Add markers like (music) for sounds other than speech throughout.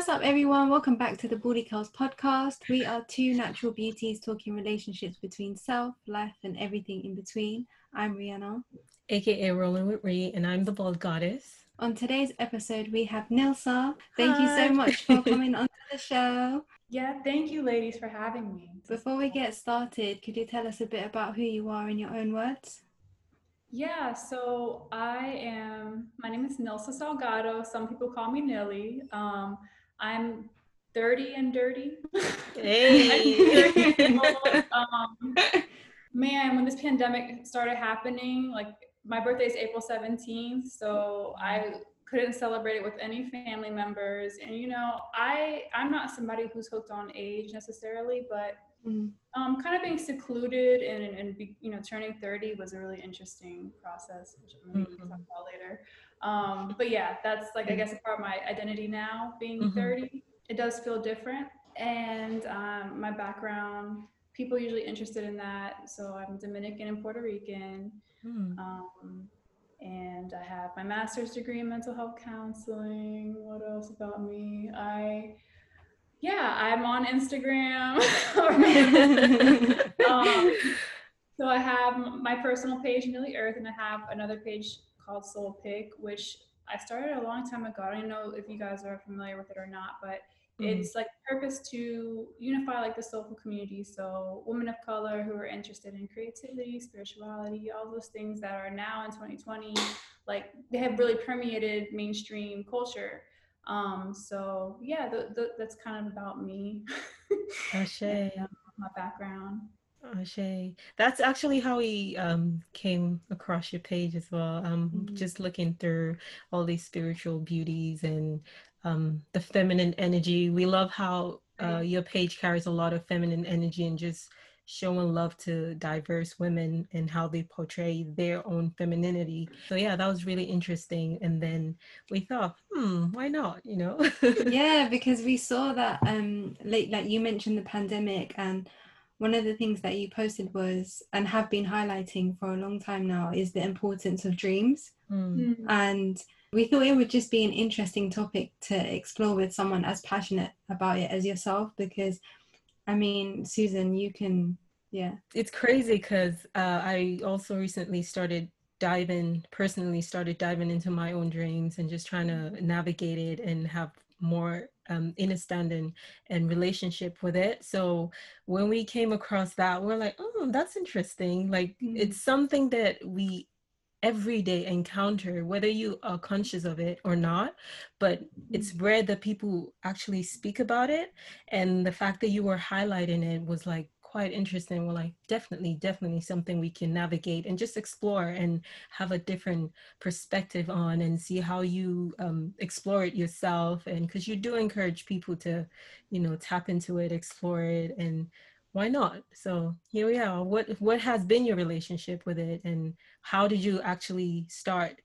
what's up, everyone? Welcome back to the BaldyCurls podcast. We are two natural beauties talking relationships between self, life, and everything in between. I'm Rihanna, aka Rolling with Ree, and I'm the Bald Goddess. On today's episode, we have Nilsa. Thank Hi. you so much for coming onto the show. (laughs) Yeah, thank you, ladies, for having me. Before we get started, could you tell us a bit about who you are in your own words? Yeah, so I am, my name is Nilsa Salgado. Some people call me Nilly. Um, I'm 30 and dirty. Hey. (laughs) um, man, when this pandemic started happening, like my birthday is April 17th, so I couldn't celebrate it with any family members. And you know, I I'm not somebody who's hooked on age necessarily, but Mm. Um, kind of being secluded and, and be, you know turning 30 was a really interesting process, which I'm going to talk about later. Um, but yeah, that's like I guess a part of my identity now. Being mm-hmm. 30, it does feel different, and um, my background. People usually interested in that, so I'm Dominican and Puerto Rican. Mm. Um, and I have my master's degree in mental health counseling. What else about me? I yeah, I'm on Instagram. (laughs) (laughs) um, so I have my personal page, Nilly Earth, and I have another page called Soul Pick, which I started a long time ago. I don't know if you guys are familiar with it or not, but mm-hmm. it's like purpose to unify like the soulful community. So women of color who are interested in creativity, spirituality, all those things that are now in 2020, like they have really permeated mainstream culture. Um, so yeah, the, the, that's kind of about me. (laughs) Ashe. and, my background. Ashe. That's actually how we um, came across your page as well. Um, mm-hmm. Just looking through all these spiritual beauties and um, the feminine energy. We love how uh, your page carries a lot of feminine energy and just showing love to diverse women and how they portray their own femininity. So yeah, that was really interesting. And then we thought, hmm, why not? You know? yeah, (laughs) because we saw that um like like you mentioned the pandemic and one of the things that you posted was and have been highlighting for a long time now is the importance of dreams. Mm. And we thought it would just be an interesting topic to explore with someone as passionate about it as yourself because I mean, Susan, you can, yeah. It's crazy because uh, I also recently started diving, personally started diving into my own dreams and just trying to navigate it and have more um, understanding and relationship with it. So when we came across that, we're like, oh, that's interesting. Like mm-hmm. it's something that we everyday encounter, whether you are conscious of it or not. But it's mm-hmm. rare that people actually speak about it. And the fact that you were highlighting it was like quite interesting. Well, like definitely, definitely something we can navigate and just explore and have a different perspective on and see how you um, explore it yourself. And because you do encourage people to, you know, tap into it, explore it, and why not so here we are what what has been your relationship with it and how did you actually start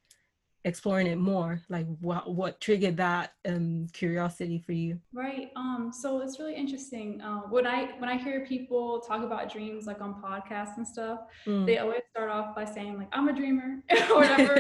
exploring it more like what what triggered that um curiosity for you? Right um so it's really interesting uh, when i when i hear people talk about dreams like on podcasts and stuff mm. they always start off by saying like i'm a dreamer (laughs) or (laughs) whatever.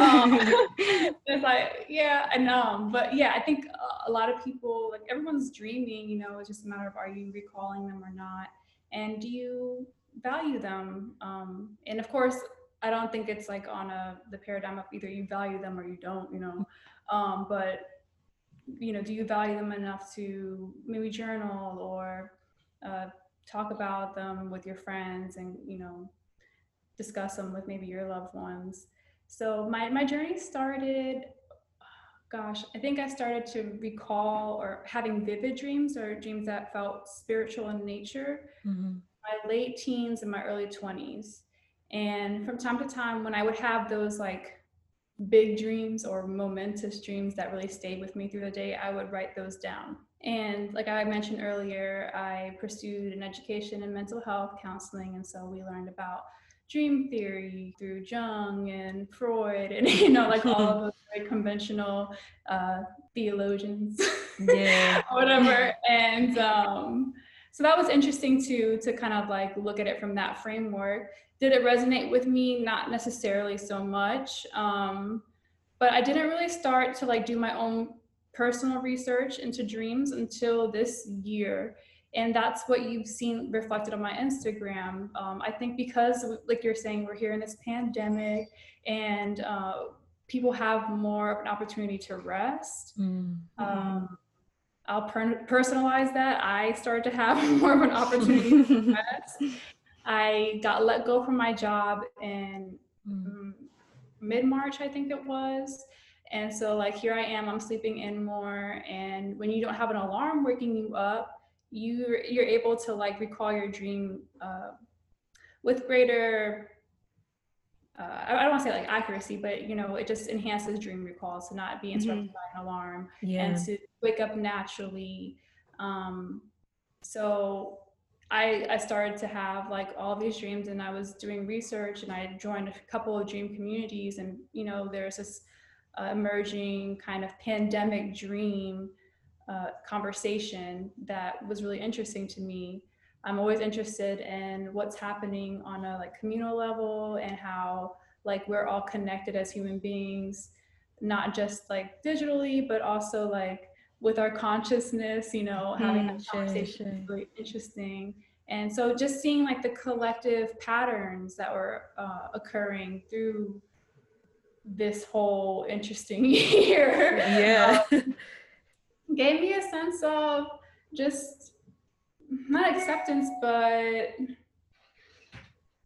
Um, (laughs) it's like yeah i know but yeah i think a lot of people like everyone's dreaming you know it's just a matter of are you recalling them or not? And do you value them? Um and of course I don't think it's like on a the paradigm of either you value them or you don't, you know. Um, but you know, do you value them enough to maybe journal or uh, talk about them with your friends and you know discuss them with maybe your loved ones. So my my journey started gosh, I think I started to recall or having vivid dreams or dreams that felt spiritual in nature. Mm-hmm. My late teens and my early 20s. And from time to time, when I would have those like big dreams or momentous dreams that really stayed with me through the day, I would write those down. And like I mentioned earlier, I pursued an education in mental health counseling. And so we learned about dream theory through Jung and Freud and, (laughs) you know, like all of those (laughs) very conventional uh, theologians, yeah, (laughs) whatever. And um, so that was interesting to to kind of like look at it from that framework did it resonate with me? Not necessarily so much. Um, but I didn't really start to like do my own personal research into dreams until this year and that's what you've seen reflected on my instagram um, i think because like you're saying we're here in this pandemic and uh, people have more of an opportunity to rest mm-hmm. um, i'll per- personalize that. I started to have (laughs) more of an opportunity (laughs) i got let go from my job in mm. mid-march i think it was. And so like here i am i'm sleeping in more. And when you don't have an alarm waking you up you you're able to like recall your dream uh, with greater uh, I, don't want to say like accuracy, but you know, it just enhances dream recall to not be interrupted mm-hmm. by an alarm yeah. and to wake up naturally. Um, so I, I started to have like all these dreams and I was doing research and I joined a couple of dream communities and you know there's this uh, emerging kind of pandemic dream uh, conversation that was really interesting to me. I'm always interested in what's happening on a like communal level and how like we're all connected as human beings, not just like digitally, but also like with our consciousness, you know, having mm, that conversation sure, sure. is really interesting. And so just seeing like the collective patterns that were uh, occurring through this whole interesting (laughs) year. Yeah. um, gave me a sense of just not acceptance, but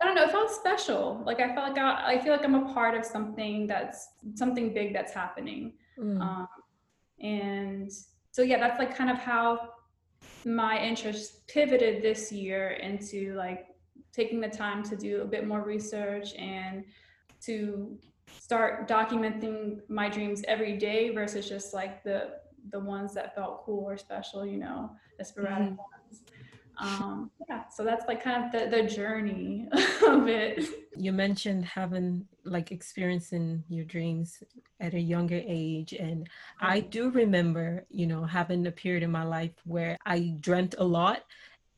I don't know. It felt special. Like I felt like I, I feel like I'm a part of something that's something big that's happening. Mm. Um, and so yeah, that's like kind of how my interest pivoted this year into like taking the time to do a bit more research and to start documenting my dreams every day versus just like the the ones that felt cool or special, you know, the sporadic mm-hmm. ones. Um, yeah, so that's like kind of the, the journey (laughs) of it. You mentioned having like experiencing your dreams at a younger age. And I do remember, you know, having a period in my life where I dreamt a lot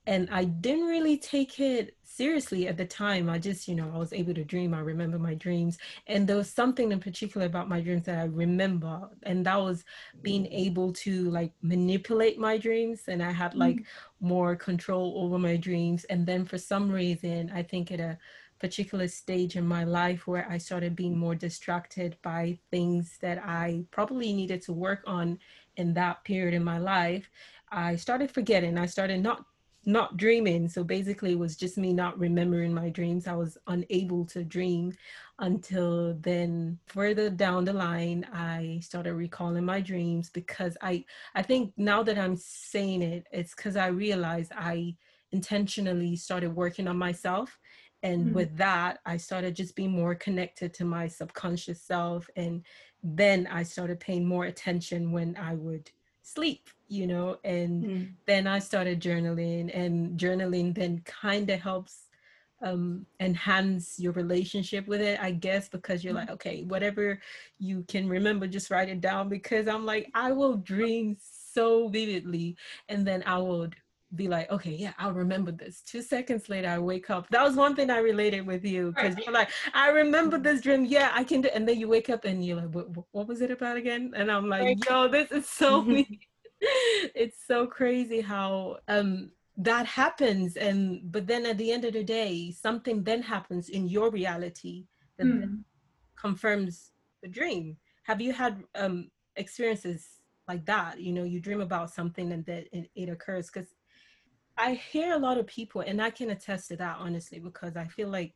and I didn't really take it seriously at the time. I just, you know, I was able to dream. I remember my dreams. And there was something in particular about my dreams that I remember. And that was being able to like manipulate my dreams. And I had like mm-hmm. more control over my dreams. And then for some reason, I think at a particular stage in my life where I started being more distracted by things that I probably needed to work on in that period in my life, I started forgetting. I started not not dreaming. So basically, it was just me not remembering my dreams. I was unable to dream until then. Further down the line, I started recalling my dreams because I, I think now that I'm saying it, it's because I realized I intentionally started working on myself. And mm-hmm. with that, I started just being more connected to my subconscious self. And then I started paying more attention when I would sleep you know and mm. then i started journaling and journaling then kind of helps um enhance your relationship with it i guess because you're mm. like okay whatever you can remember just write it down because i'm like i will dream so vividly and then i would be like, okay, yeah, I'll remember this. Two seconds later, I wake up. That was one thing I related with you because you're like, I remember this dream. Yeah, I can do. And then you wake up and you're like, what, what was it about again? And I'm like, yo, this is so me. (laughs) it's so crazy how um that happens and but then at the end of the day something then happens in your reality that mm. confirms the dream have you had um experiences like that you know you dream about something and that it, it occurs because I hear a lot of people, and I can attest to that honestly, because I feel like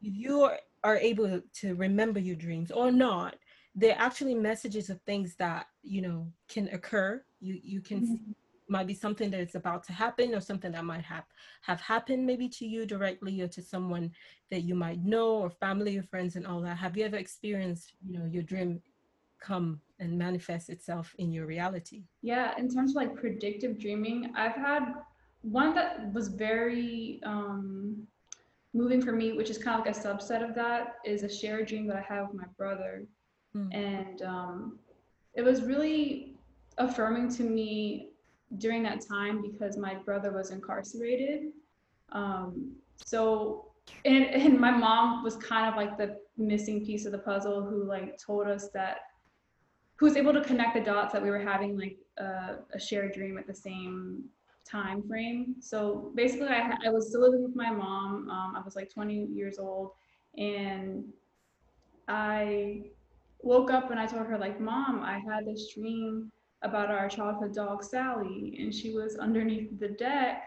you are able to remember your dreams or not. They're actually messages of things that you know can occur. You you can mm-hmm. might be something that is about to happen or something that might have have happened maybe to you directly or to someone that you might know or family or friends and all that. Have you ever experienced you know your dream come and manifest itself in your reality? Yeah, in terms of like predictive dreaming, I've had one that was very um, moving for me, which is kind of like a subset of that, is a shared dream that I have with my brother. Mm. And um, it was really affirming to me during that time because my brother was incarcerated. Um, so, and, and my mom was kind of like the missing piece of the puzzle who like told us that who was able to connect the dots that we were having like uh, a shared dream at the same time frame. So basically, I, I was still living with my mom. Um, I was like 20 years old, and I woke up and I told her like, "Mom, I had this dream about our childhood dog Sally, and she was underneath the deck,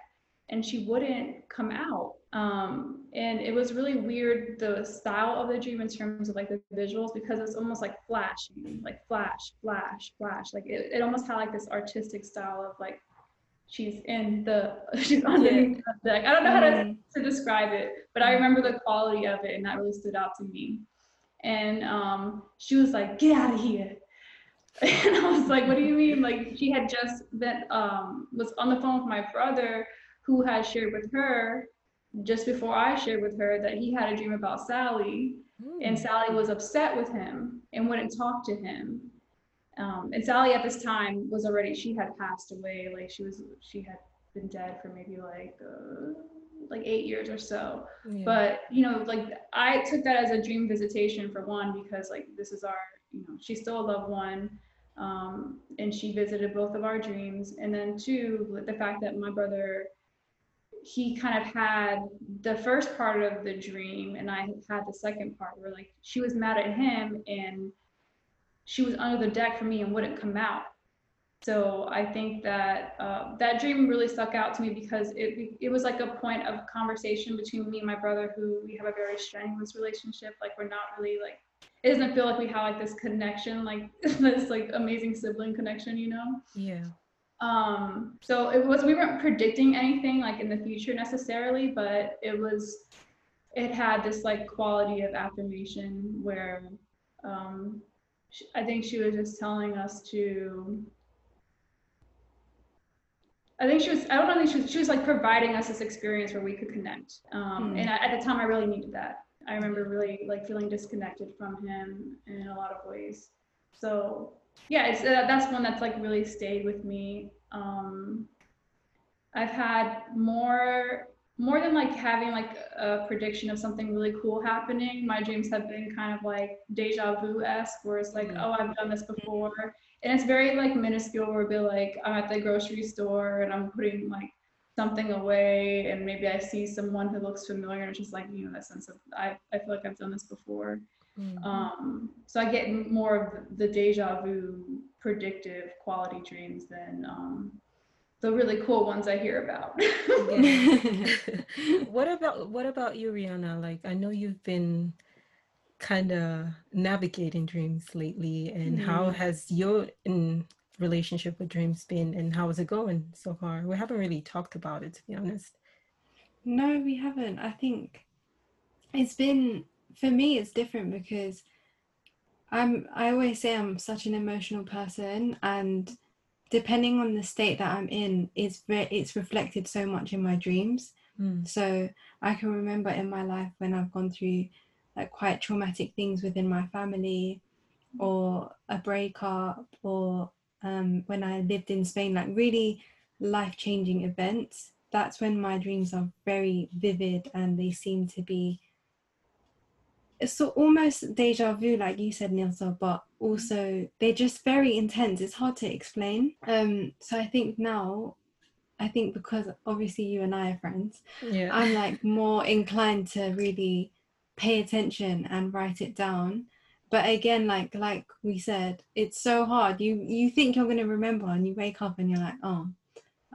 and she wouldn't come out." Um, and it was really weird the style of the dream in terms of like the visuals because it's almost like flashing, like flash, flash, flash. Like it, it almost had like this artistic style of like she's in the (laughs) she's underneath yeah. the deck. I don't know how to, mm. to describe it, but I remember the quality of it and that really stood out to me. And um, she was like, get out of here. (laughs) And I was like, what do you mean? Like she had just been um, was on the phone with my brother who had shared with her just before I shared with her that he had a dream about Sally mm. and Sally was upset with him and wouldn't talk to him. Um, and Sally at this time was already, she had passed away. Like she was, she had been dead for maybe like, uh, like eight years or so. Yeah. But, you know, like I took that as a dream visitation for one, because like this is our, you know, she's still a loved one. Um, and she visited both of our dreams. And then two, the fact that my brother he kind of had the first part of the dream and I had the second part where like she was mad at him and she was under the deck for me and wouldn't come out. So I think that uh, that dream really stuck out to me because it it was like a point of conversation between me and my brother, who we have a very strenuous relationship. Like we're not really like it doesn't feel like we have like this connection, like (laughs) this like amazing sibling connection, you know? Yeah. Um, so it was, we weren't predicting anything like in the future necessarily, but it was, it had this like quality of affirmation where um, I think she was just telling us to, I think she was, I don't know, I think she was, she was like providing us this experience where we could connect. Um, mm. And at the time I really needed that. I remember really like feeling disconnected from him in a lot of ways. So yeah, it's uh, that's one that's like really stayed with me. Um, I've had more more than like having like a prediction of something really cool happening. My dreams have been kind of like deja vu esque, where it's like, mm-hmm. oh, I've done this before, and it's very like minuscule. Where it'll be like, I'm at the grocery store and I'm putting like something away, and maybe I see someone who looks familiar, and it's just like you know that sense of I I feel like I've done this before. Mm-hmm. Um, so I get more of the deja vu predictive quality dreams than um, the really cool ones I hear about. (laughs) what about what about you, Rihanna? Like I know you've been kind of navigating dreams lately, and mm-hmm. how has your in relationship with dreams been, and how is it going so far? We haven't really talked about it, to be honest. No, we haven't. I think it's been for me it's different because I'm I always say I'm such an emotional person and depending on the state that I'm in it's re- it's reflected so much in my dreams mm. so I can remember in my life when I've gone through like quite traumatic things within my family or a breakup or um, when I lived in Spain like really life changing events that's when my dreams are very vivid and they seem to be so almost deja vu like you said nilsa but also they're just very intense. It's hard to explain. Um so i think now i think because obviously you and i are friends yeah. I'm like more inclined to really pay attention and write it down. But again like like we said it's so hard. You you think you're going to remember and you wake up and you're like oh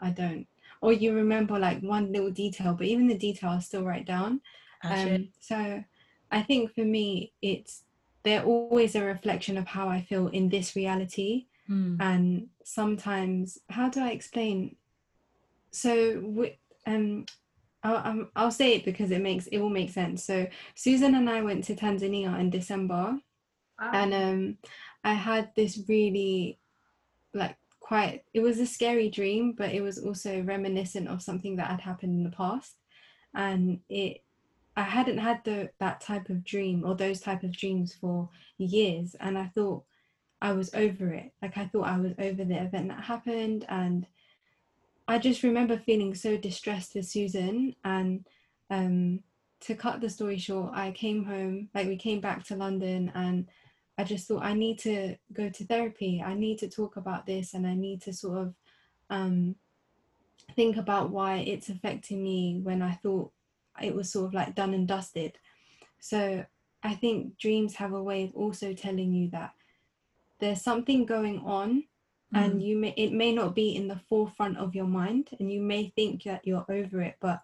i don't. Or you remember like one little detail but even the detail i still write down. Um so I think for me, it's they're always a reflection of how I feel in this reality. Mm. And sometimes, how do I explain? So, um, I'll, um, I'll say it because it makes it will make sense. So, Susan and I went to Tanzania in December, wow. and um, I had this really like quite. It was a scary dream, but it was also reminiscent of something that had happened in the past, and it I hadn't had the that type of dream or those type of dreams for years, and I thought I was over it. Like I thought I was over the event that happened, and I just remember feeling so distressed with Susan. And um, to cut the story short, I came home. Like we came back to London, and I just thought I need to go to therapy. I need to talk about this and I need to sort of um, think about why it's affecting me when I thought it was sort of like done and dusted. So I think dreams have a way of also telling you that there's something going on mm. and you may it may not be in the forefront of your mind and you may think that you're over it but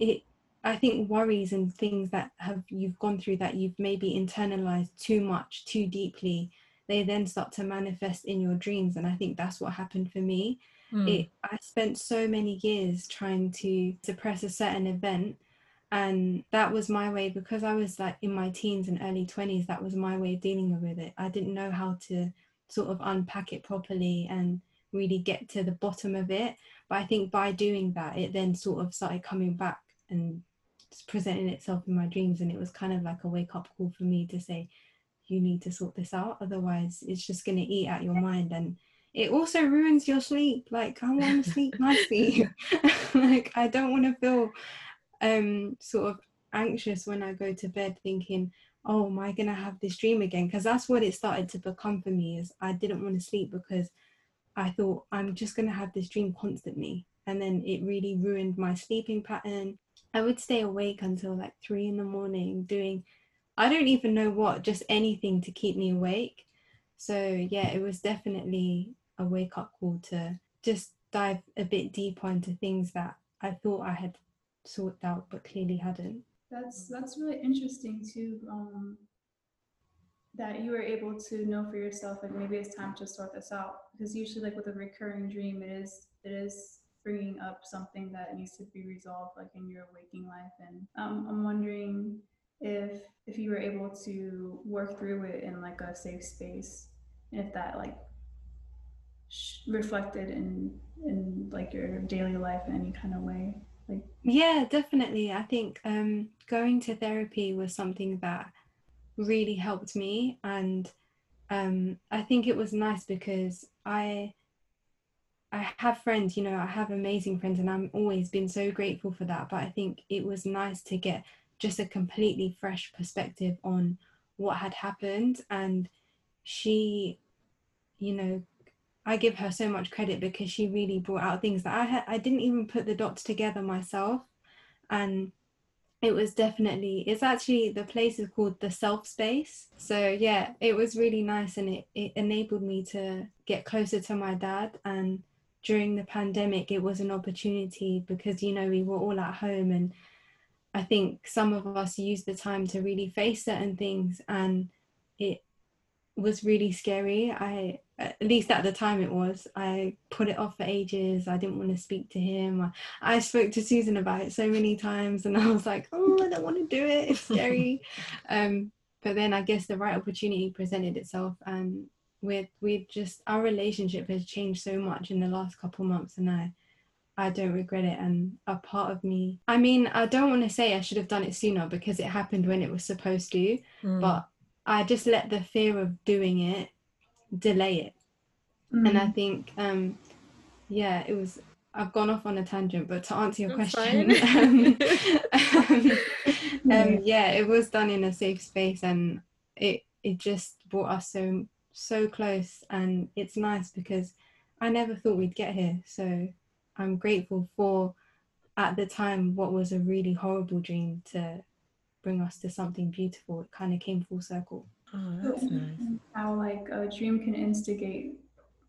it I think worries and things that have you've gone through that you've maybe internalized too much, too deeply, they then start to manifest in your dreams. And I think that's what happened for me. Mm. It I spent so many years trying to suppress a certain event. And that was my way because I was like in my teens and early 20s, that was my way of dealing with it. I didn't know how to sort of unpack it properly and really get to the bottom of it. But I think by doing that, it then sort of started coming back and presenting itself in my dreams and it was kind of like a wake up call for me to say you need to sort this out otherwise it's just going to eat at your mind and it also ruins your sleep. Like i want to sleep nicely. (laughs) (laughs) Like i don't want to feel um sort of anxious when i go to bed thinking oh am i going to have this dream again? Because that's what it started to become for me is i didn't want to sleep because i thought i'm just going to have this dream constantly. And then it really ruined my sleeping pattern. I would stay awake until like three in the morning doing, I don't even know what, just anything to keep me awake. So yeah, it was definitely a wake up call to just dive a bit deeper into things that I thought I had sorted out but clearly hadn't. That's that's really interesting too. Um, that you were able to know for yourself like maybe it's time to sort this out because usually like with a recurring dream it is it is bringing up something that needs to be resolved like in your waking life and um, i'm wondering if if you were able to work through it in like a safe space and if that like reflected in in like your daily life in any kind of way like yeah definitely i think um going to therapy was something that really helped me and um i think it was nice because i I have friends, you know, I have amazing friends, and I'm always been so grateful for that. But I think it was nice to get just a completely fresh perspective on what had happened. And she, you know, I give her so much credit because she really brought out things that I had, I didn't even put the dots together myself. And it was definitely, it's actually, the place is called the self space. So yeah, it was really nice and it, it enabled me to get closer to my dad and during the pandemic it was an opportunity because you know we were all at home and i think some of us used the time to really face certain things and it was really scary. I at least at the time it was. I put it off for ages. I didn't want to speak to him. I, I spoke to susan about it so many times and (laughs) i was like oh i don't want to do it. It's scary. (laughs) Um, but then i guess the right opportunity presented itself and with we just our relationship has changed so much in the last couple months and I I don't regret it and a part of me I mean I don't want to say I should have done it sooner because it happened when it was supposed to mm. but I just let the fear of doing it delay it mm. and I mm. think um yeah it was I've gone off on a tangent but to answer your That's question (laughs) um, um, um, yeah it was done in a safe space and it it just brought us so so close and it's nice because I never thought we'd get here. So I'm grateful for at the time what was a really horrible dream to bring us to something beautiful. It kind of came full circle. Oh, that's nice. How like a dream can instigate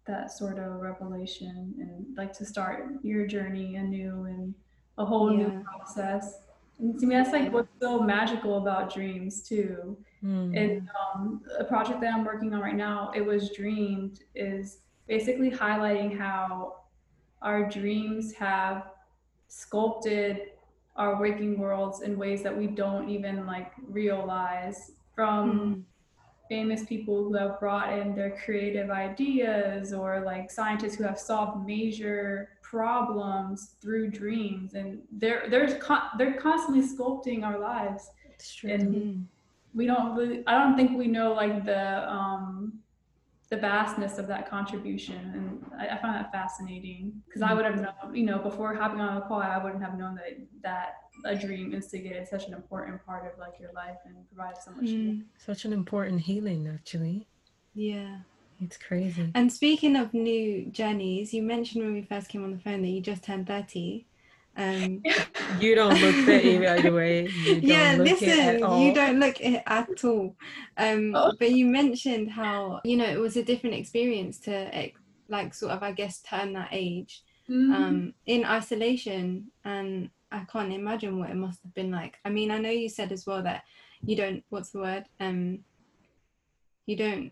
that sort of revelation and like to start your journey anew and a whole yeah. new process. And to me, that's like what's so magical about dreams too. Mm. And um, a project that I'm working on right now, it was dreamed, is basically highlighting how our dreams have sculpted our waking worlds in ways that we don't even like realize. From mm. famous people who have brought in their creative ideas or like scientists who have solved major problems through dreams and they're they're con- they're constantly sculpting our lives. And mm we don't really i don't think we know like the um the vastness of that contribution and i, I find that fascinating. Because i would have known you know before hopping on a call i wouldn't have known that that a dream instigated such an important part of like your life and provided so much mm. such an important healing actually. Yeah. It's crazy. And speaking of new journeys you mentioned when we first came on the phone that you just turned 30 um, (laughs) you don't look 30 by the way. yeah, listen, you don't look it at all. Um, oh. But you mentioned how, you know, it was a different experience to like sort of, I guess, turn that age mm-hmm. um, in isolation. And I can't imagine what it must have been like. I mean, I know you said as well that you don't, what's the word? Um, you don't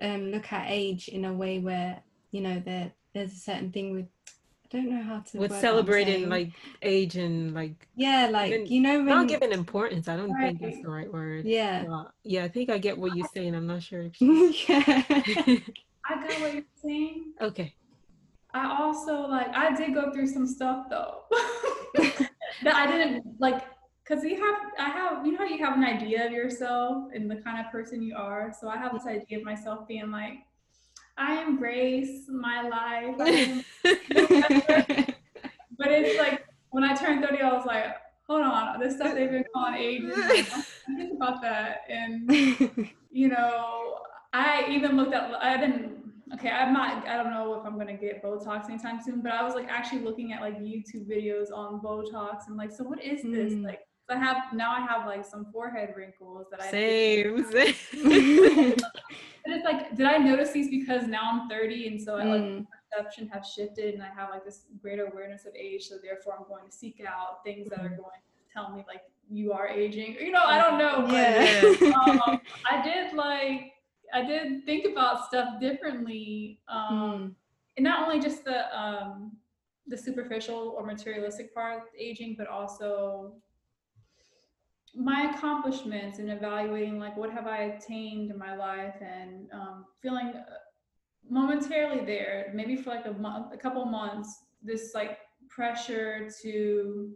um, look at age in a way where, you know, there, there's a certain thing with I don't know how to. With celebrating like age and like. Yeah, like even, you know, when, not giving importance. I don't right. think that's the right word. Yeah. Uh, yeah, I think I get what you're saying. I'm not sure. (laughs) yeah. (laughs) I got what you're saying. Okay. I also like I did go through some stuff though (laughs) that I didn't like because you have I have you know how you have an idea of yourself and the kind of person you are. So I have this idea of myself being like I embrace my life. (laughs) (laughs) but it's like when I turned 30, I was like, hold on, this stuff they've been calling age. Like, think about that. And you know, I even looked at I didn't okay, I'm not I don't know if I'm gonna get Botox anytime soon, but I was like actually looking at like YouTube videos on Botox and like, so what is this? Mm. Like I have now I have like some forehead wrinkles that I same. same. (laughs) and it's like, did I notice these because now I'm 30 and so I like mm. perception have shifted and I have like this greater awareness of age, so therefore I'm going to seek out things that are mm-hmm. going to tell me like you are aging. You know, I don't know. But, yeah. (laughs) um, (laughs) I did like I did think about stuff differently. Um, mm. and not only just the um the superficial or materialistic part of aging, but also my accomplishments and evaluating like what have I attained in my life and um, feeling uh, momentarily there, maybe for like a month, a couple months, this like pressure to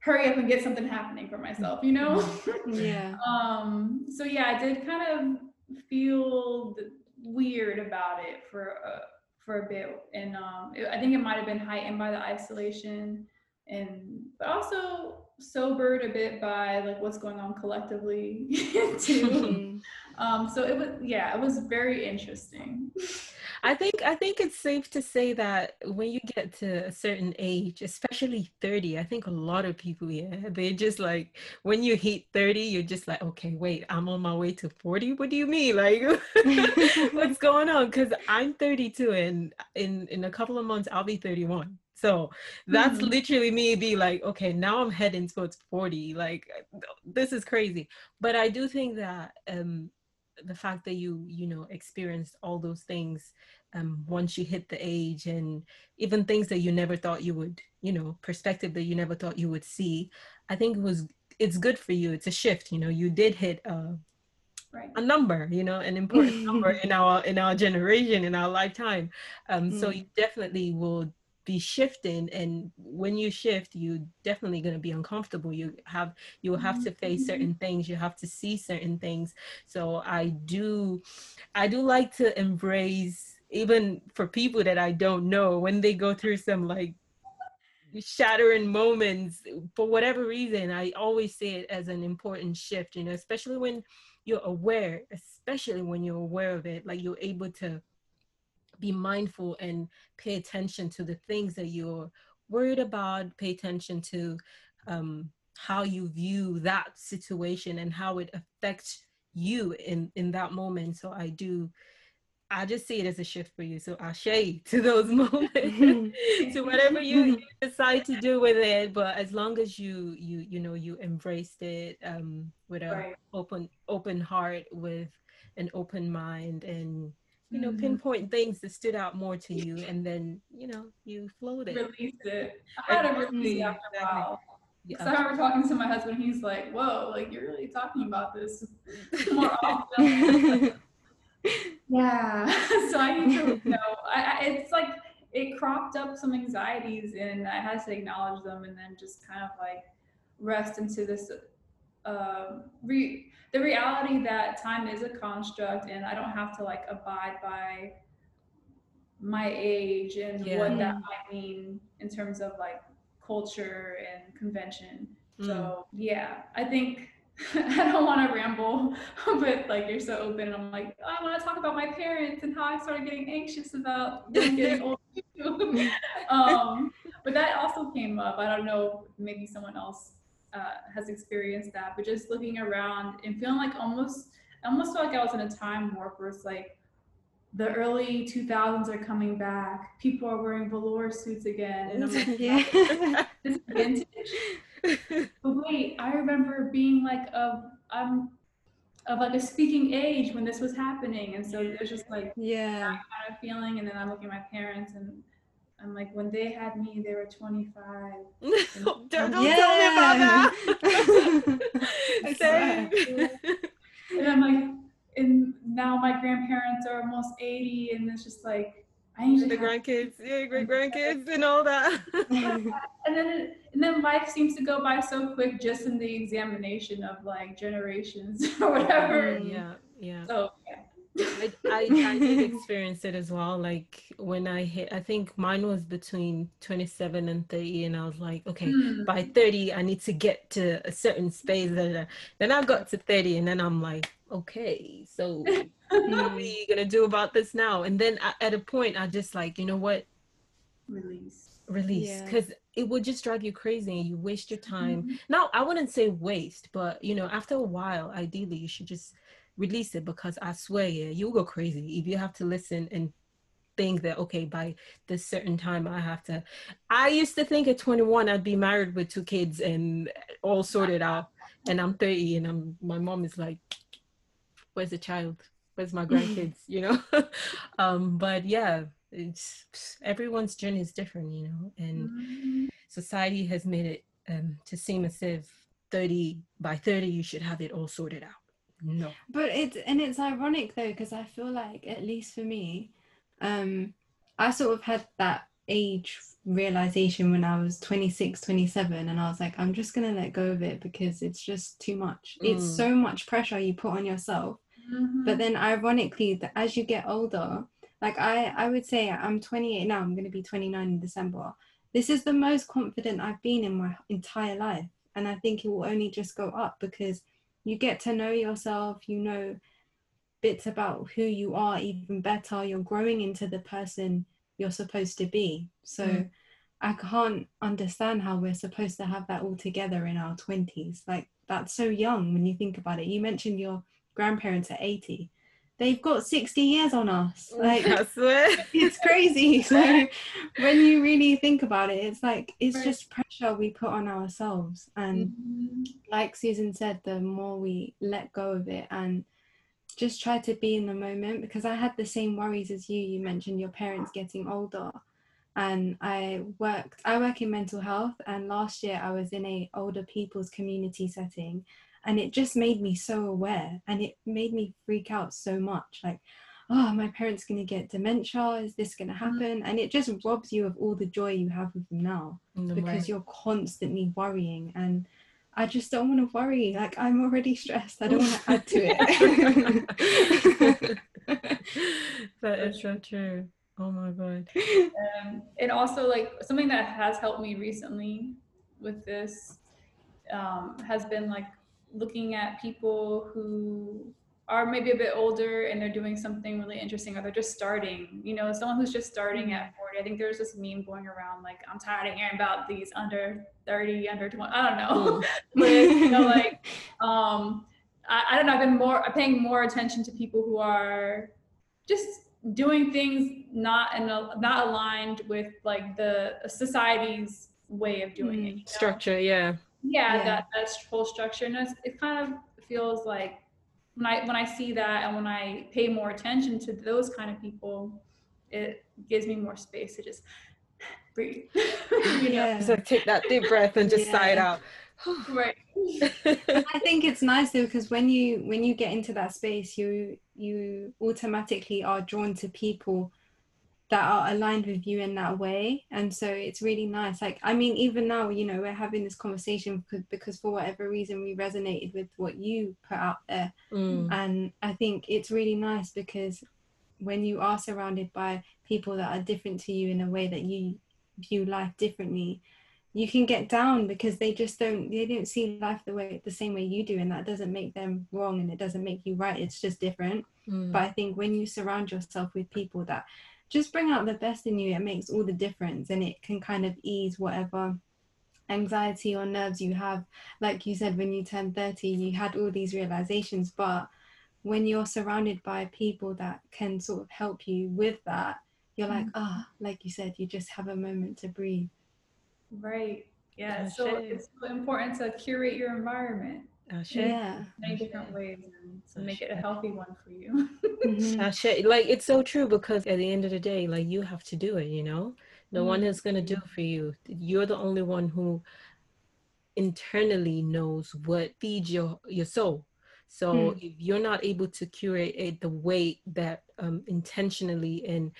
hurry up and get something happening for myself, you know? (laughs) yeah. (laughs) um, so yeah, I did kind of feel weird about it for a, for a bit, and um, it, I think it might have been heightened by the isolation, and but also sobered a bit by like what's going on collectively (laughs) (laughs) too. Mm-hmm. um, so it was yeah, it was very interesting. I think I think it's safe to say that when you get to a certain age, especially 30, I think a lot of people, yeah, they're just like when you hit 30, you're just like, okay, wait, I'm on my way to 40. What do you mean? Like (laughs) what's going on? Because I'm 32 and in in a couple of months I'll be 31. So that's mm-hmm. literally me be like, okay, now I'm heading towards 40. Like this is crazy. But I do think that um the fact that you, you know, experienced all those things um once you hit the age and even things that you never thought you would, you know, perspective that you never thought you would see, I think it was it's good for you. It's a shift, you know, you did hit a Right. a number you know an (laughs) important number in our in our generation in our lifetime um mm. so you definitely will be shifting and when you shift you're definitely going to be uncomfortable. You have you will have to face mm-hmm. certain things. You have to see certain things. So i do i do like to embrace even for people that i don't know when they go through some like shattering moments for whatever reason i always see it as an important shift you know especially when you're aware especially when you're aware of it like you're able to be mindful and pay attention to the things that you're worried about. Pay attention to um, how you view that situation and how it affects you in in that moment. So i do i just see it as a shift for you. So i share (laughs) to those (laughs) moments. To whatever you, you, (laughs) decide to do with it but as long as you you you know you embraced it um with a right. open open heart with an open mind and you know, mm-hmm. pinpoint things that stood out more to you, and then you know you flowed it. Release it. I had to release after a while. Yeah. So I remember talking to my husband. He's like, "Whoa, like you're really talking about this (laughs) more often." yeah. (laughs) so I need to you know. I, I, it's like it cropped up some anxieties, and I had to acknowledge them, and then just kind of like rest into this uh, re- the reality that time is a construct and I don't have to like abide by my age and yeah. what that might mean in terms of like culture and convention. Mm. So yeah, I think (laughs) I don't want to ramble, (laughs) but like you're so open, and I'm like, oh, I want to talk about my parents and how I started getting anxious about (laughs) getting old. um, but that also came up. I don't know, maybe someone else uh, has experienced that, but just looking around and feeling like almost, almost felt like I was in a time warp where it's like the early 2000s are coming back. People are wearing velour suits again, and I'm like, (laughs) yeah, this vintage. (laughs) But wait, I remember being like a I'm of like a speaking age when this was happening, and so there's just like yeah. kind of feeling, and then I look at my parents and. I'm like, when they had me, they were 25. (laughs) don't, don't yeah. tell me about that. (laughs) Same. and I'm like, and now my grandparents are almost 80, and it's just like, I need the grandkids, yeah, great grandkids, and all that. (laughs) and then and then life seems to go by so quick just in the examination of like generations or whatever. Mm, yeah, yeah. So yeah. I, I, I did experience it as well. Like when I hit, I think mine was between 27 and 30, and I was like, okay, mm. by 30, I need to get to a certain space. And then I got to 30, and then I'm like, okay, so what are we (laughs) gonna do about this now? And then at a point, I just like, you know what? Release. Release, because yeah. it would just drive you crazy, and you waste your time. Mm-hmm. Now, I wouldn't say waste, but you know, after a while, ideally, you should just release it because I swear, yeah, you'll go crazy if you have to listen and think that okay by this certain time i have to i used to think at 21 i'd be married with two kids and all sorted out. And i'm 30 and i'm my mom is like where's the child? Where's my (laughs) grandkids? You know? (laughs) Um but yeah it's everyone's journey is different you know? And mm-hmm. society has made it um to seem as if 30 by 30 you should have it all sorted out no but it's and it's ironic though because i feel like at least for me um i sort of had that age realization when i was 26 27 and i was like i'm just gonna let go of it because it's just too much mm. it's so much pressure you put on yourself mm-hmm. but then ironically that as you get older like i i would say i'm 28 now i'm to be 29 in december this is the most confident i've been in my entire life and i think it will only just go up because you get to know yourself you know bits about who you are even better. You're growing into the person you're supposed to be. So mm. i can't understand how we're supposed to have that all together in our 20s like that's so young when you think about it. You mentioned your grandparents are 80 they've got 60 years on us. Like (laughs) it's crazy. (laughs) So when you really think about it it's like it's right. just pressure we put on ourselves. And mm-hmm. like susan said the more we let go of it and just try to be in the moment because i had the same worries as you. You mentioned your parents getting older. And i worked i work in mental health. And last year i was in a older people's community setting and it just made me so aware and it made me freak out so much like oh my parents going to get dementia is this going to mm-hmm. happen and it just robs you of all the joy you have with them now because way. you're constantly worrying and I just don't want to worry. Like I'm already stressed. I don't want to add to it. (laughs) that is so true. Oh my god. Um, and also like something that has helped me recently with this um, has been like looking at people who are maybe a bit older and they're doing something really interesting or they're just starting you know someone who's just starting mm-hmm. at 40 i think there's this meme going around like i'm tired of hearing about these under 30 under 20 i don't know mm. (laughs) but you know (laughs) like um I, I don't know i've been more paying more attention to people who are just doing things not in a, not aligned with like the society's way of doing mm, it structure yeah yeah, yeah. that that whole structure and it kind of feels like when I when I see that and when I pay more attention to those kind of people, it gives me more space to just breathe. (laughs) you know? So take that deep breath and just yeah. sigh it out. right. (sighs) I think it's nice though because when you when you get into that space, you you automatically are drawn to people that are aligned with you in that way. And so it's really nice. Like i mean even now you know we're having this conversation because, because for whatever reason we resonated with what you put out there. Mm. and i think it's really nice because when you are surrounded by people that are different to you in a way that you view life differently you can get down because they just don't they don't see life the way the same way you do. And that doesn't make them wrong and it doesn't make you right. It's just different. Mm. but i think when you surround yourself with people that just bring out the best in you. It makes all the difference and it can kind of ease whatever anxiety or nerves you have. Like you said when you turned 30 you had all these realizations but when you're surrounded by people that can sort of help you with that you're like ah oh, like you said you just have a moment to breathe. Right. Yeah so it's so important to curate your environment yeah many different ways and to make it a healthy one for you. Mm-hmm. (laughs) like it's so true because at the end of the day like you have to do it you know? No mm-hmm. one is going to do it for you. You're the only one who internally knows what feeds your your soul. So mm. if you're not able to curate it the way that um, intentionally and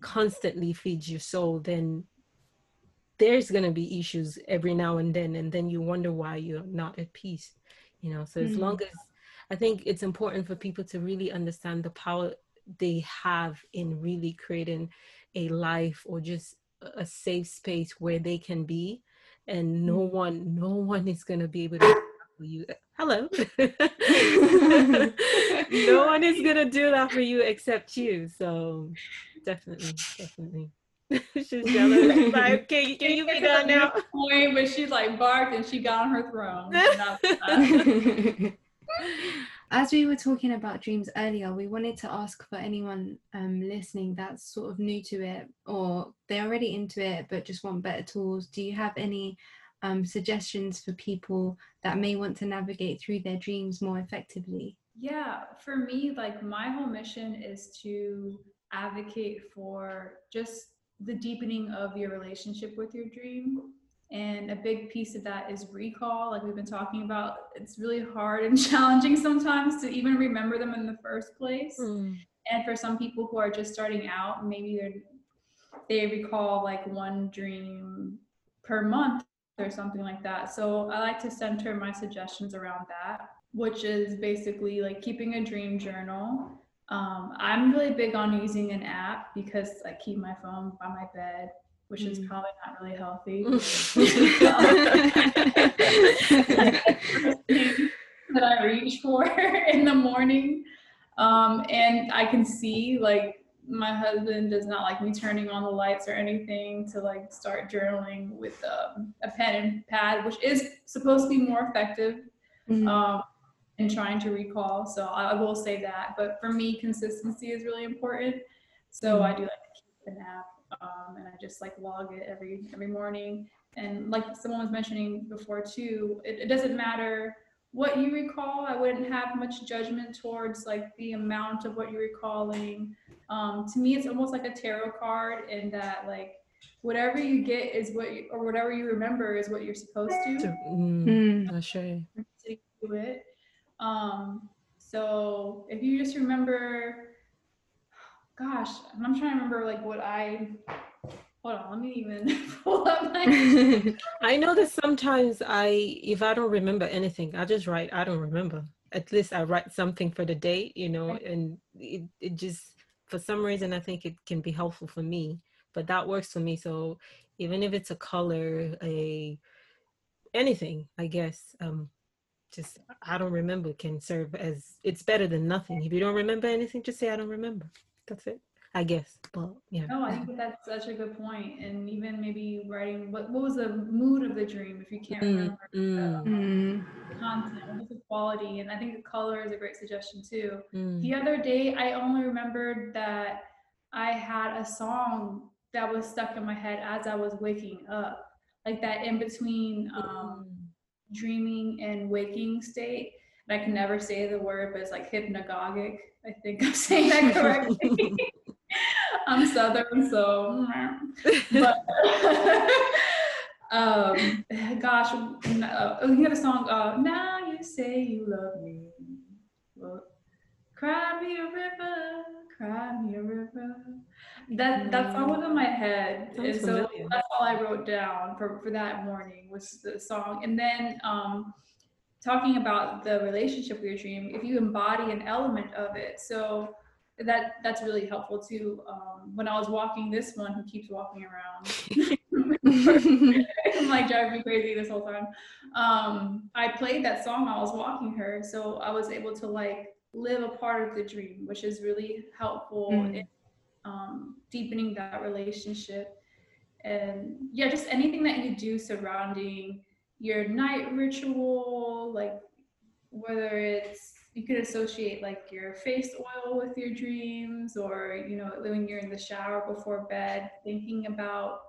constantly feeds your soul then there's going to be issues every now and then and then you wonder why you're not at peace you know? So as mm-hmm. long as i think it's important for people to really understand the power they have in really creating a life or just a safe space where they can be and no mm-hmm. one no one is going to be able to (laughs) you. Hello? (laughs) (laughs) No one is going to do that for you except you. So definitely definitely (laughs) she's jealous. She's like, can, you, can you be done now? (laughs) Point, but she like barked and she got on her throne. (laughs) As we were talking about dreams earlier, we wanted to ask for anyone um, listening that's sort of new to it or they're already into it but just want better tools. Do you have any um, suggestions for people that may want to navigate through their dreams more effectively? Yeah, for me, like my whole mission is to advocate for just the deepening of your relationship with your dream. And a big piece of that is recall, like we've been talking about. It's really hard and (laughs) challenging sometimes to even remember them in the first place. Mm. And for some people who are just starting out, maybe they're they recall like one dream per month or something like that. So I like to center my suggestions around that, which is basically like keeping a dream journal um, I'm really big on using an app because I keep my phone by my bed, which mm. is probably not really healthy. (laughs) (laughs) that I reach for (laughs) in the morning. Um, and I can see like my husband does not like me turning on the lights or anything to like start journaling with um, a pen and pad, which is supposed to be more effective. Mm-hmm. Um, and trying to recall. So I will say that. But for me, consistency is really important. So mm-hmm. I do like to keep an app um, and I just like log it every every morning. And like someone was mentioning before too, it, it doesn't matter what you recall. I wouldn't have much judgment towards like the amount of what you're recalling. Um, to me, it's almost like a tarot card in that like whatever you get is what you, or whatever you remember is what you're supposed to. Mm, mm. I'll show you. Do it. Um, so if you just remember, gosh, I'm trying to remember like what I hold on, let me even (laughs) pull up my (laughs) I know that sometimes I if I don't remember anything, I just write I don't remember. At least I write something for the day, you know, and it, it just for some reason I think it can be helpful for me. But that works for me. So even if it's a color, a anything, I guess. Um just I don't remember can serve as it's better than nothing. If you don't remember anything, just say I don't remember. That's it. I guess. But yeah. No, I think that's such a good point. And even maybe writing what what was the mood of the dream if you can't mm, remember mm, the, mm. content, what was the quality? And I think the color is a great suggestion too. Mm. The other day I only remembered that I had a song that was stuck in my head as I was waking up. Like that in between um dreaming and waking state. And I can never say the word, but it's like hypnagogic. I think I'm (laughs) saying that correctly. (laughs) I'm Southern, so. but, (laughs) um, gosh, uh, you got a song, uh, Now You Say You Love Me. Well, cry me a river, cry me a river. That that song was in my head, Sounds and so familiar. that's all I wrote down for for that morning was the song. And then um, talking about the relationship with your dream, if you embody an element of it, so that that's really helpful too. Um, when I was walking this one who keeps walking around, I'm like driving me crazy this whole time. Um, I played that song while I was walking her, so I was able to like live a part of the dream, which is really helpful mm. in um, deepening that relationship. And yeah, just anything that you do surrounding your night ritual, like whether it's you could associate like your face oil with your dreams or you know when you're in the shower before bed thinking about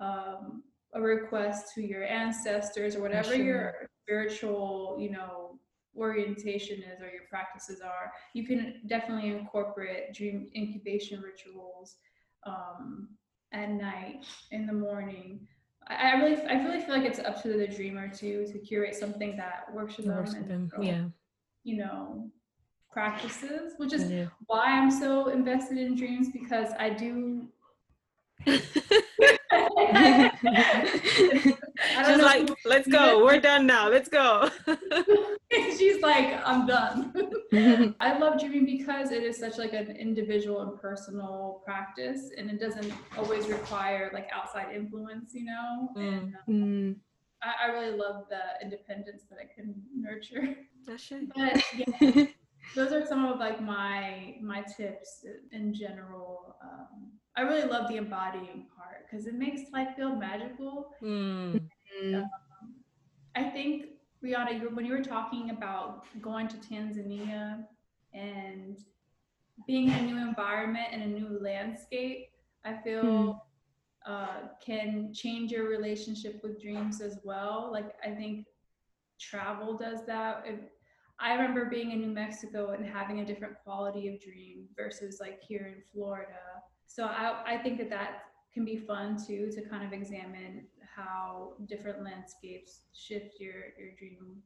um, a request to your ancestors or whatever sure. your spiritual you know orientation is or your practices are you can definitely incorporate dream incubation rituals um, at night in the morning I, I really i really feel like it's up to the dreamer to to curate something that works for them, works them. yeah you know practices which is yeah. why i'm so invested in dreams because i do (laughs) (laughs) (laughs) She's like, let's go. We're done now. Let's go. (laughs) She's like, I'm done. (laughs) I love dreaming because it is such like an individual and personal practice, and it doesn't always require like outside influence, you know. Mm. And um, mm. I, I, really love the independence that I can nurture. That's right. But yeah, (laughs) those are some of like my my tips in general. Um, I really love the embodying part because it makes life feel magical. Mm. um, I think Rihanna, you, when you were talking about going to Tanzania and being in a new environment and a new landscape, I feel mm. uh, can change your relationship with dreams as well. Like I think travel does that. It, I remember being in New Mexico and having a different quality of dream versus like here in Florida so I, I think that that can be fun too to kind of examine how different landscapes shift your your dream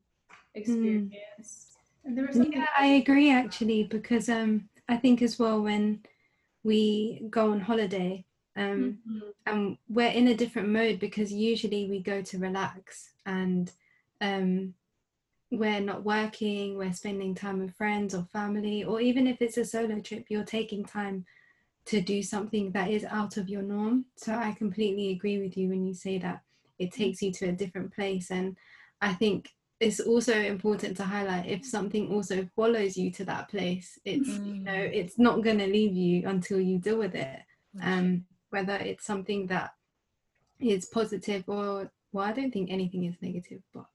experience. Mm. And there was yeah, I agree actually because um I think as well when we go on holiday um mm-hmm. and we're in a different mode because usually we go to relax and um we're not working, we're spending time with friends or family, or even if it's a solo trip, you're taking time to do something that is out of your norm. So I completely agree with you when you say that it mm. takes you to a different place. And I think it's also important to highlight if something also follows you to that place, it's mm. you know, mm. it's not gonna leave you until you deal with it. Um, whether it's something that is positive or well, I don't think anything is negative, but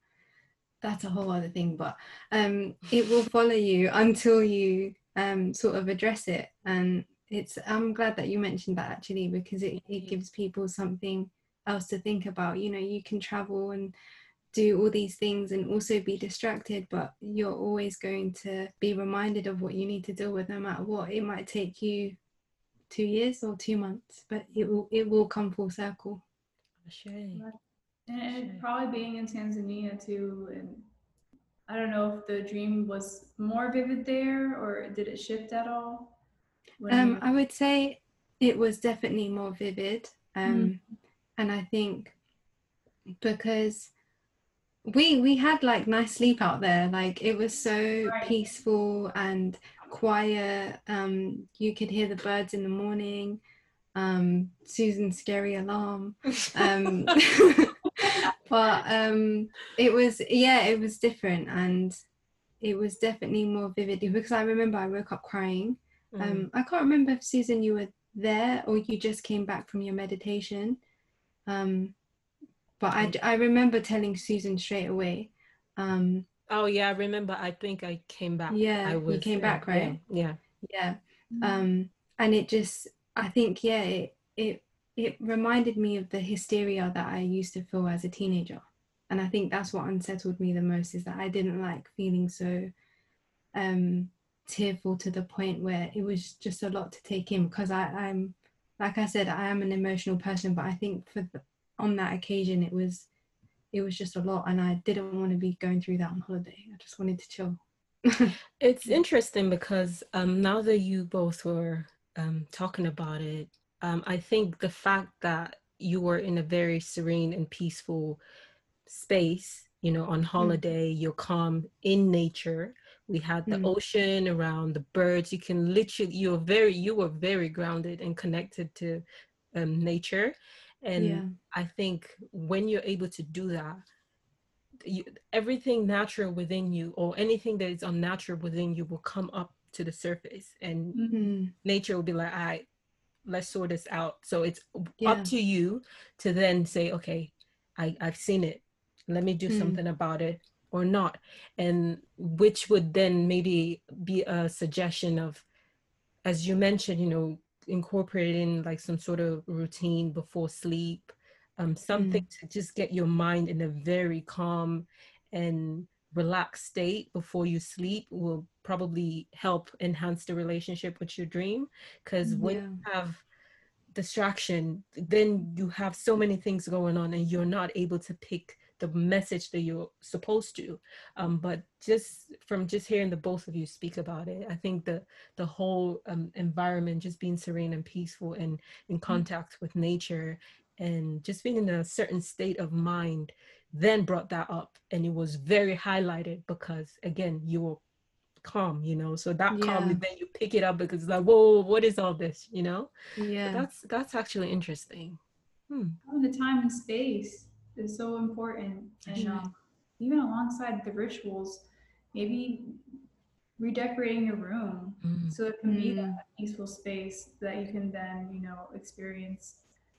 that's a whole other thing. But um, it will follow you until you um, sort of address it and it's i'm glad that you mentioned that actually because it, it gives people something else to think about. You know you can travel and do all these things and also be distracted but you're always going to be reminded of what you need to deal with no matter what. It might take you two years or two months but it will it will come full circle. Sure. and sure. probably being in tanzania too and i don't know if the dream was more vivid there or did it shift at all um, I would say it was definitely more vivid. Um, mm. And I think because we we had like nice sleep out there like it was so right. peaceful and quiet um you could hear the birds in the morning um susan's scary alarm um (laughs) but um it was yeah it was different and it was definitely more vivid because i remember i woke up crying mm. Um, I can't remember if Susan you were there or you just came back from your meditation. Um, but I, I remember telling Susan straight away. Um, oh yeah, I remember. I think I came back. Yeah, I was, you came back, right? Yeah, yeah. yeah. Um, and it just, I think, yeah, it, it it reminded me of the hysteria that I used to feel as a teenager, and I think that's what unsettled me the most is that I didn't like feeling so um tearful to the point where it was just a lot to take in because I, I'm like I said, I am an emotional person, but I think for the, on that occasion it was it was just a lot and I didn't want to be going through that on holiday. I just wanted to chill. (laughs) it's interesting because um, now that you both were um, talking about it, um, I think the fact that you were in a very serene and peaceful space, you know, on mm. holiday, mm. you're calm in nature. We had the mm. ocean around, the birds. You can literally, you're very, you were very grounded and connected to um, nature. And yeah. I think when you're able to do that, you, everything natural within you or anything that is unnatural within you will come up to the surface and mm-hmm. nature will be like all right let's sort this out so it's yeah. up to you to then say okay I, i've seen it let me do mm. something about it or not and which would then maybe be a suggestion of as you mentioned you know incorporating like some sort of routine before sleep um, something mm. to just get your mind in a very calm and relaxed state before you sleep will probably help enhance the relationship with your dream because when you have distraction then you have so many things going on and you're not able to pick the message that you're supposed to. Um, but just from just hearing the both of you speak about it i think the the whole um, environment just being serene and peaceful and in mm. contact with nature and just being in a certain state of mind then brought that up. And it was very highlighted because again you were calm you know? So that yeah. calm then you pick it up because it's like whoa what is all this? You know? Yeah. but that's that's actually interesting. Hmm. the time and space is so important and um, even alongside the rituals maybe redecorating your room mm. so it can mm. be that peaceful space that you can then you know experience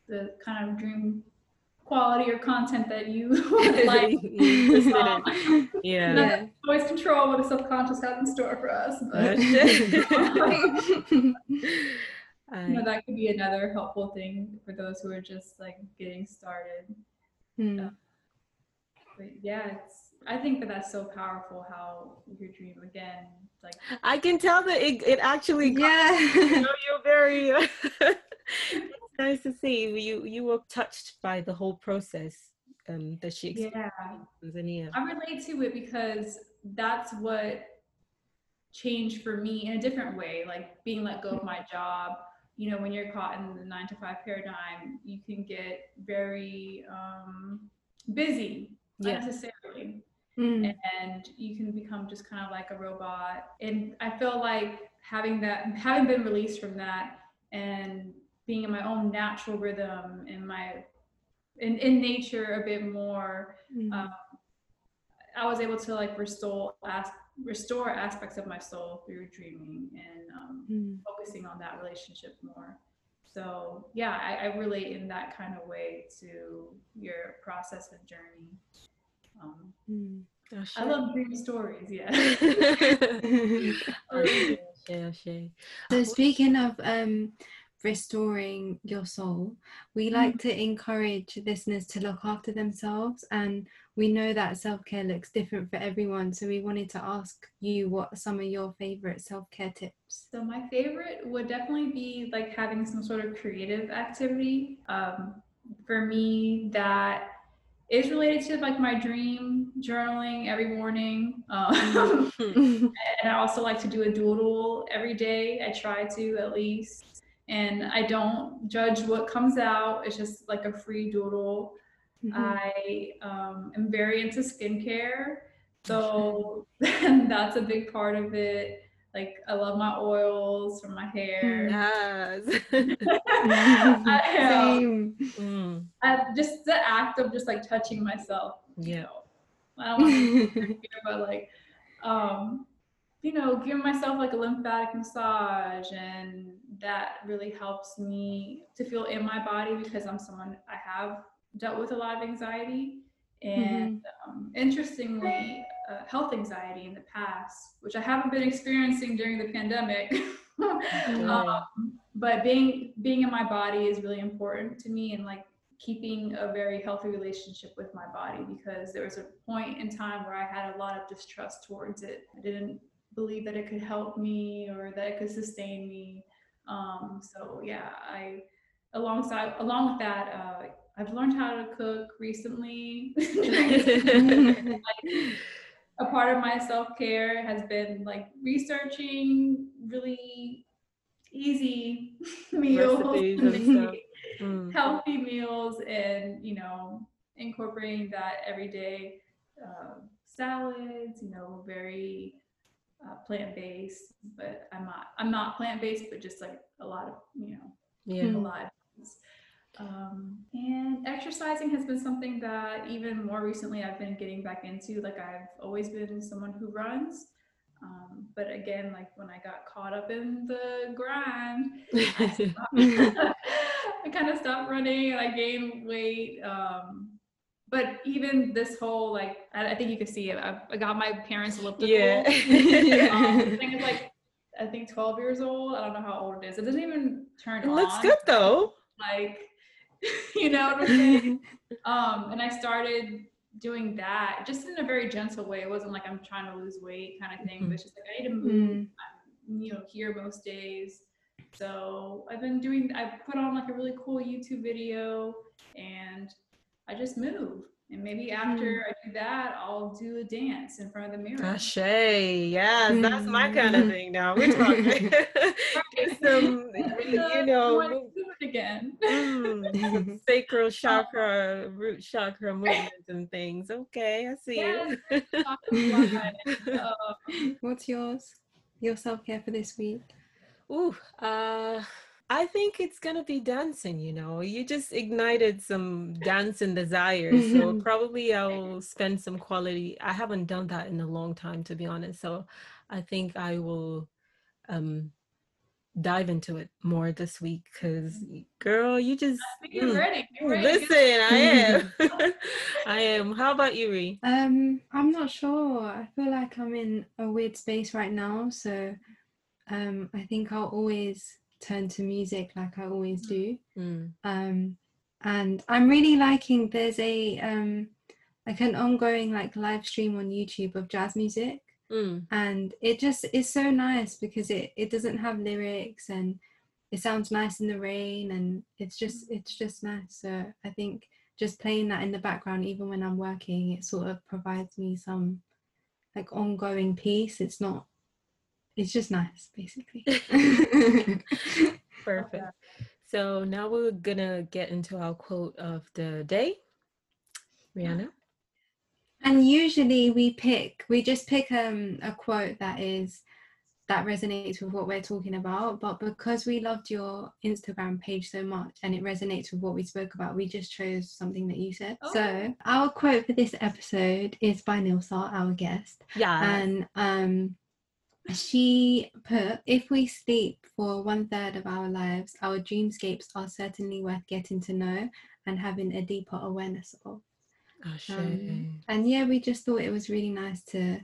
the kind of dream quality or content that you (laughs) would (laughs) like. um, (laughs) yeah. yeah. Always control what a subconscious has in store for us. But you know, that could be another helpful thing for those who are just like getting started. Hmm. Uh, but yeah, it's I think that that's so powerful how your dream again like I can tell that it, it actually yeah (laughs) you know, you're very (laughs) nice to see you. You were touched by the whole process um, that she experienced yeah. Tanzania. I relate to it because that's what changed for me in a different way. Like being let go of my job. You know, when you're caught in the nine to five paradigm, you can get very um, busy yeah. unnecessarily. Mm. and you can become just kind of like a robot and i feel like having that having been released from that and being in my own natural rhythm in my in, in nature a bit more mm-hmm. um, i was able to like restore as, restore aspects of my soul through dreaming and um, mm-hmm. focusing on that relationship more so yeah I, I, relate in that kind of way to your process and journey um, mm. oh, i love dream stories yeah oh, yeah, yeah. so speaking of um restoring your soul, we mm. like to encourage listeners to look after themselves. And we know that self care looks different for everyone. So we wanted to ask you what some of your favorite self care tips. So, my favorite would definitely be like having some sort of creative activity. Um, for me, that is related to like my dream journaling every morning. Um, (laughs) and I also like to do a doodle every day. I try to at least and I don't judge what comes out. It's just like a free doodle. Mm-hmm. I um, am very into skincare, so (laughs) that's a big part of it. Like I love my oils for my hair. Yes. (laughs) I, (laughs) um, mm. I, just the act of just like touching myself. Yeah. know, I don't want to, be but like, um, you know, giving myself like a lymphatic massage and that really helps me to feel in my body because I'm someone I have dealt with a lot of anxiety and mm-hmm. um, interestingly uh, health anxiety in the past which i haven't been experiencing during the pandemic (laughs) um, but being being in my body is really important to me and like keeping a very healthy relationship with my body because there was a point in time where i had a lot of distrust towards it i didn't believe that it could help me or that it could sustain me. Um, so yeah, I alongside along with that, uh, I've learned how to cook recently. (laughs) (laughs) like, a part of my self care has been like researching really easy (laughs) meals, mm. healthy meals, and you know, incorporating that everyday uh, salads. You know, very uh, plant-based, but I'm not. I'm not plant-based, but just like a lot of you know, yeah, a lot. Um, and exercising has been something that even more recently I've been getting back into. Like I've always been someone who runs. Um, but again, like when I got caught up in the grind, I, I kind of stopped running and I gained weight. Um, but even this whole like, I, I think you can see it. I, I got my parents elliptical. Yeah. (laughs) um, I think it's like, I think 12 years old. I don't know how old it is. It doesn't even turn. It looks good though. Like (laughs) you know what I'm saying? (laughs) um, and I started doing that just in a very gentle way. It wasn't like I'm trying to lose weight kind of thing, mm-hmm. but it's just like I need to move. Mm-hmm. You know, here most days. So I've been doing. I put on like a really cool YouTube video, and I just move. And maybe after mm. I do that, I'll do a dance in front of the mirror. Ashe, yes, mm. that's my kind of thing now. We're talking (laughs) some, you know, again. Mm, (laughs) sacral chakra, root chakra movements and things. Okay, I see yes. (laughs) you. What's yours? Your self care for this week? Ooh, uh, I think it's gonna be dancing, you know. You just ignited some dancing desires. So (laughs) probably I'll spend some quality. I haven't done that in a long time to be honest. So I think I will um dive into it more this week because girl, you just you're mm, ready. You're ready. Listen, I am. (laughs) (laughs) I am. How about you, Ree? Um, I'm not sure. I feel like I'm in a weird space right now. So um I think I'll always turn to music like I always do. Mm. Um, and I'm really liking there's a um, like an ongoing like live stream on YouTube of jazz music. Mm. And it just is so nice because it, it doesn't have lyrics and it sounds nice in the rain and it's just it's just nice. So I think just playing that in the background even when I'm working, it sort of provides me some like ongoing peace. It's not it's just nice, basically. (laughs) (laughs) Perfect. So now we're gonna get into our quote of the day. Rihanna. And usually we pick, we just pick um, a quote that is that resonates with what we're talking about. But because we loved your Instagram page so much and it resonates with what we spoke about, we just chose something that you said. Oh. So our quote for this episode is by Nilsa, our guest. Yeah. And um she put, if we sleep for one third of our lives, our dreamscapes are certainly worth getting to know and having a deeper awareness of. Oh, um, and yeah, we just thought it was really nice to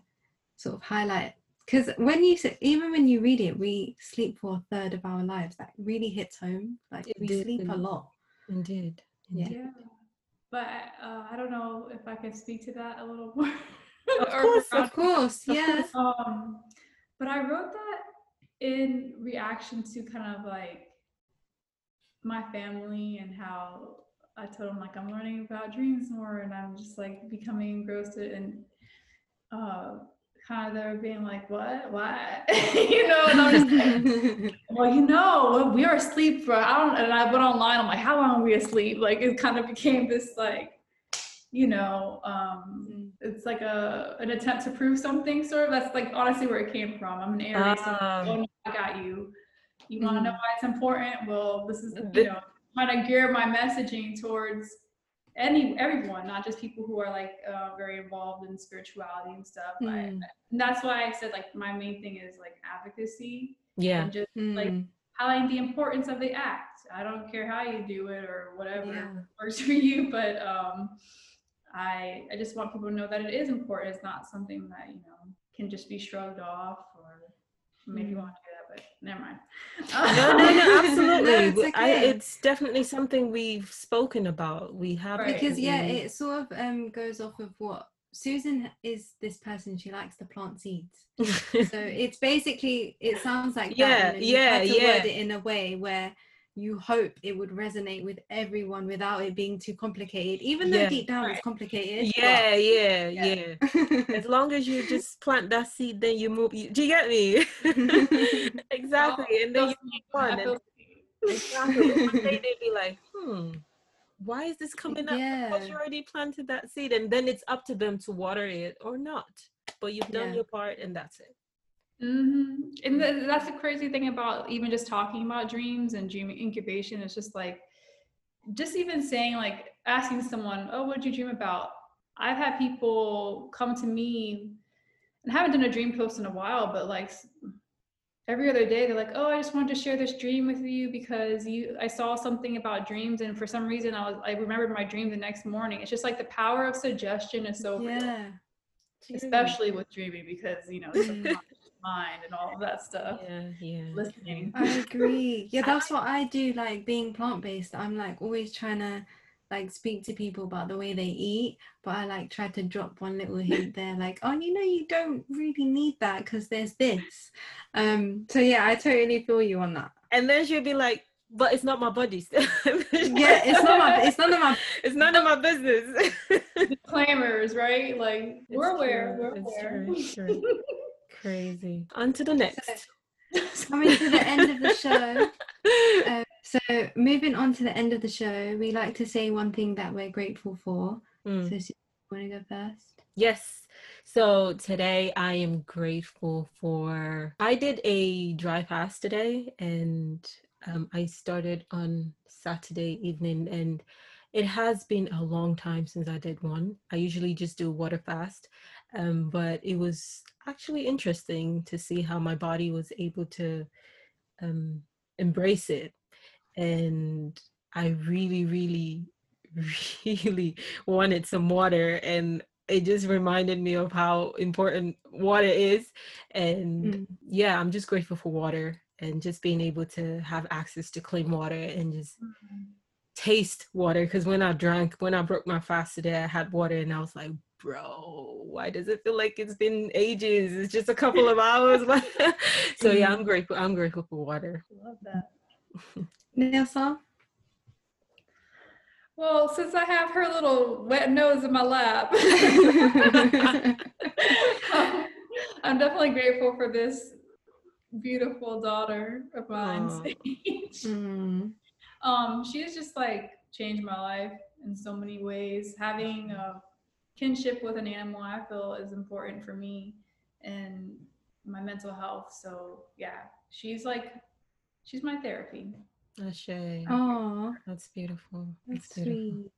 sort of highlight because when you say, even when you read it, we sleep for a third of our lives. That really hits home. Like it we did, sleep a lot. Indeed. Yeah. yeah. But uh, I don't know if I can speak to that a little (laughs) more. of course, of course, yeah. Um, but I wrote that in reaction to kind of like my family and how I told him like I'm learning about dreams more and I'm just like becoming engrossed in uh kind of they're being like, what? What? (laughs) you know, and I'm just like, (laughs) well, you know, we are asleep for I don't and I went online, I'm like, how long are we asleep? Like it kind of became this like you know, um, mm-hmm. it's like a an attempt to prove something, sort of. That's like honestly where it came from. I'm an Aries, so um, oh, I got you. You want to know mm-hmm. why it's important? Well, this is you know trying to gear my messaging towards any everyone, not just people who are like uh, very involved in spirituality and stuff. Mm. and that's why I said like my main thing is like advocacy. Yeah. Just mm. like highlighting the importance of the act. I don't care how you do it or whatever yeah. works for you, but um I I just want people to know that it is important. It's not something that you know can just be shrugged off or maybe mm. want to but never mind. no, (laughs) no, no, absolutely. no, it's, okay. I, it's, definitely something we've spoken about. We have right. because yeah, it sort of um goes off of what Susan is this person, she likes to plant seeds. (laughs) so it's basically, it sounds like yeah, that, yeah, yeah. word it in a way where you hope it would resonate with everyone without it being too complicated even though Yeah. deep down Right. it's complicated Yeah, yeah, Yeah. yeah. As (laughs) long as you just plant that seed, then you move. You, do you get me? (laughs) (laughs) exactly. and then you move on. And exactly. One day they'd be like, hmm, why is this coming up? Because you already planted that seed, and then it's up to them to water it or not. But you've done Yeah. your part, and that's it. Hmm And th- that's the crazy thing about even just talking about dreams and dream incubation. It's just like, just even saying, like, asking someone, oh, what did you dream about? I've had people come to me and I haven't done a dream post in a while, but like every other day, they're like, oh, I just wanted to share this dream with you because you, I saw something about dreams. And for some reason, I was, I remembered my dream the next morning. It's just like the power of suggestion is so real yeah especially with dreaming because you know (laughs) mind and all of that stuff Yeah, yeah. listening I agree. Yeah, (laughs) that's what I do. Like being plant based, I'm like always trying to like speak to people about the way they eat, but I like try to drop one little (laughs) hint there, like, oh, you know, you don't really need that because there's this. Um. So yeah, I totally feel you on that. And then she'll be like, but it's not my body. (laughs) Yeah, it's not my. It's none of my. it's none of my business. disclaimers right like we're It's aware true, we're it's aware true. Crazy. On to the next. Coming to the end of the (laughs) show. Um, so moving on to the end of the show, we like to say one thing that we're grateful for. Mm. So, Susie, you want to go first? Yes. So today I am grateful for. I did a dry fast today and um, I started on Saturday evening and it has been a long time since I did one. I usually just do water fast, um, but it was actually interesting to see how my body was able to um, embrace it. And I really, really, (laughs) really wanted some water and it just reminded me of how important water is and Mm. yeah i'm just grateful for water and just being able to have access to clean water and just taste water because when i drank when i broke my fast today i had water and i was like bro why does it feel like it's been ages it's just a couple of hours (laughs) so yeah i'm (laughs) grateful i'm grateful for water love that (laughs) Nilsa? well since i have her little wet nose in my lap i'm definitely grateful for this beautiful daughter of mine Sage. Mm. Um she's just like changed my life in so many ways having a kinship with an animal i feel is important for me and my mental health so yeah she's like she's my therapy Ashe. Oh, that's beautiful that's beautiful. sweet.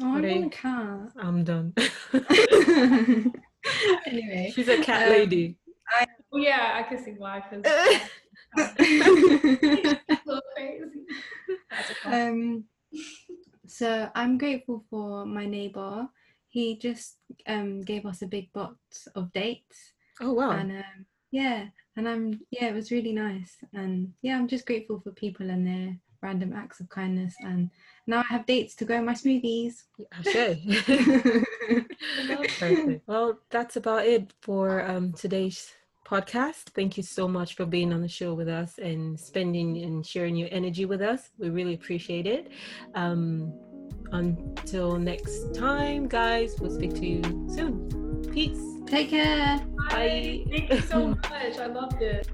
Oh, I What are want a cat. i'm done (laughs) anyway. she's a cat Um, lady oh yeah i can see why because (laughs) a um, crazy That's so I'm grateful for my neighbor. He just um gave us a big box of dates, oh wow and um, yeah, and I'm yeah, it was really nice, and yeah, I'm just grateful for people and their random acts of kindness, and now I have dates to go in my smoothies. Ashe. (laughs) Perfect. Well, that's about it for um, today's podcast. Thank you so much for being on the show with us and spending and sharing your energy with us. We really appreciate it. Um, until next time, guys, we'll speak to you soon. Peace. Take care. Bye. Thank you so much. I loved it.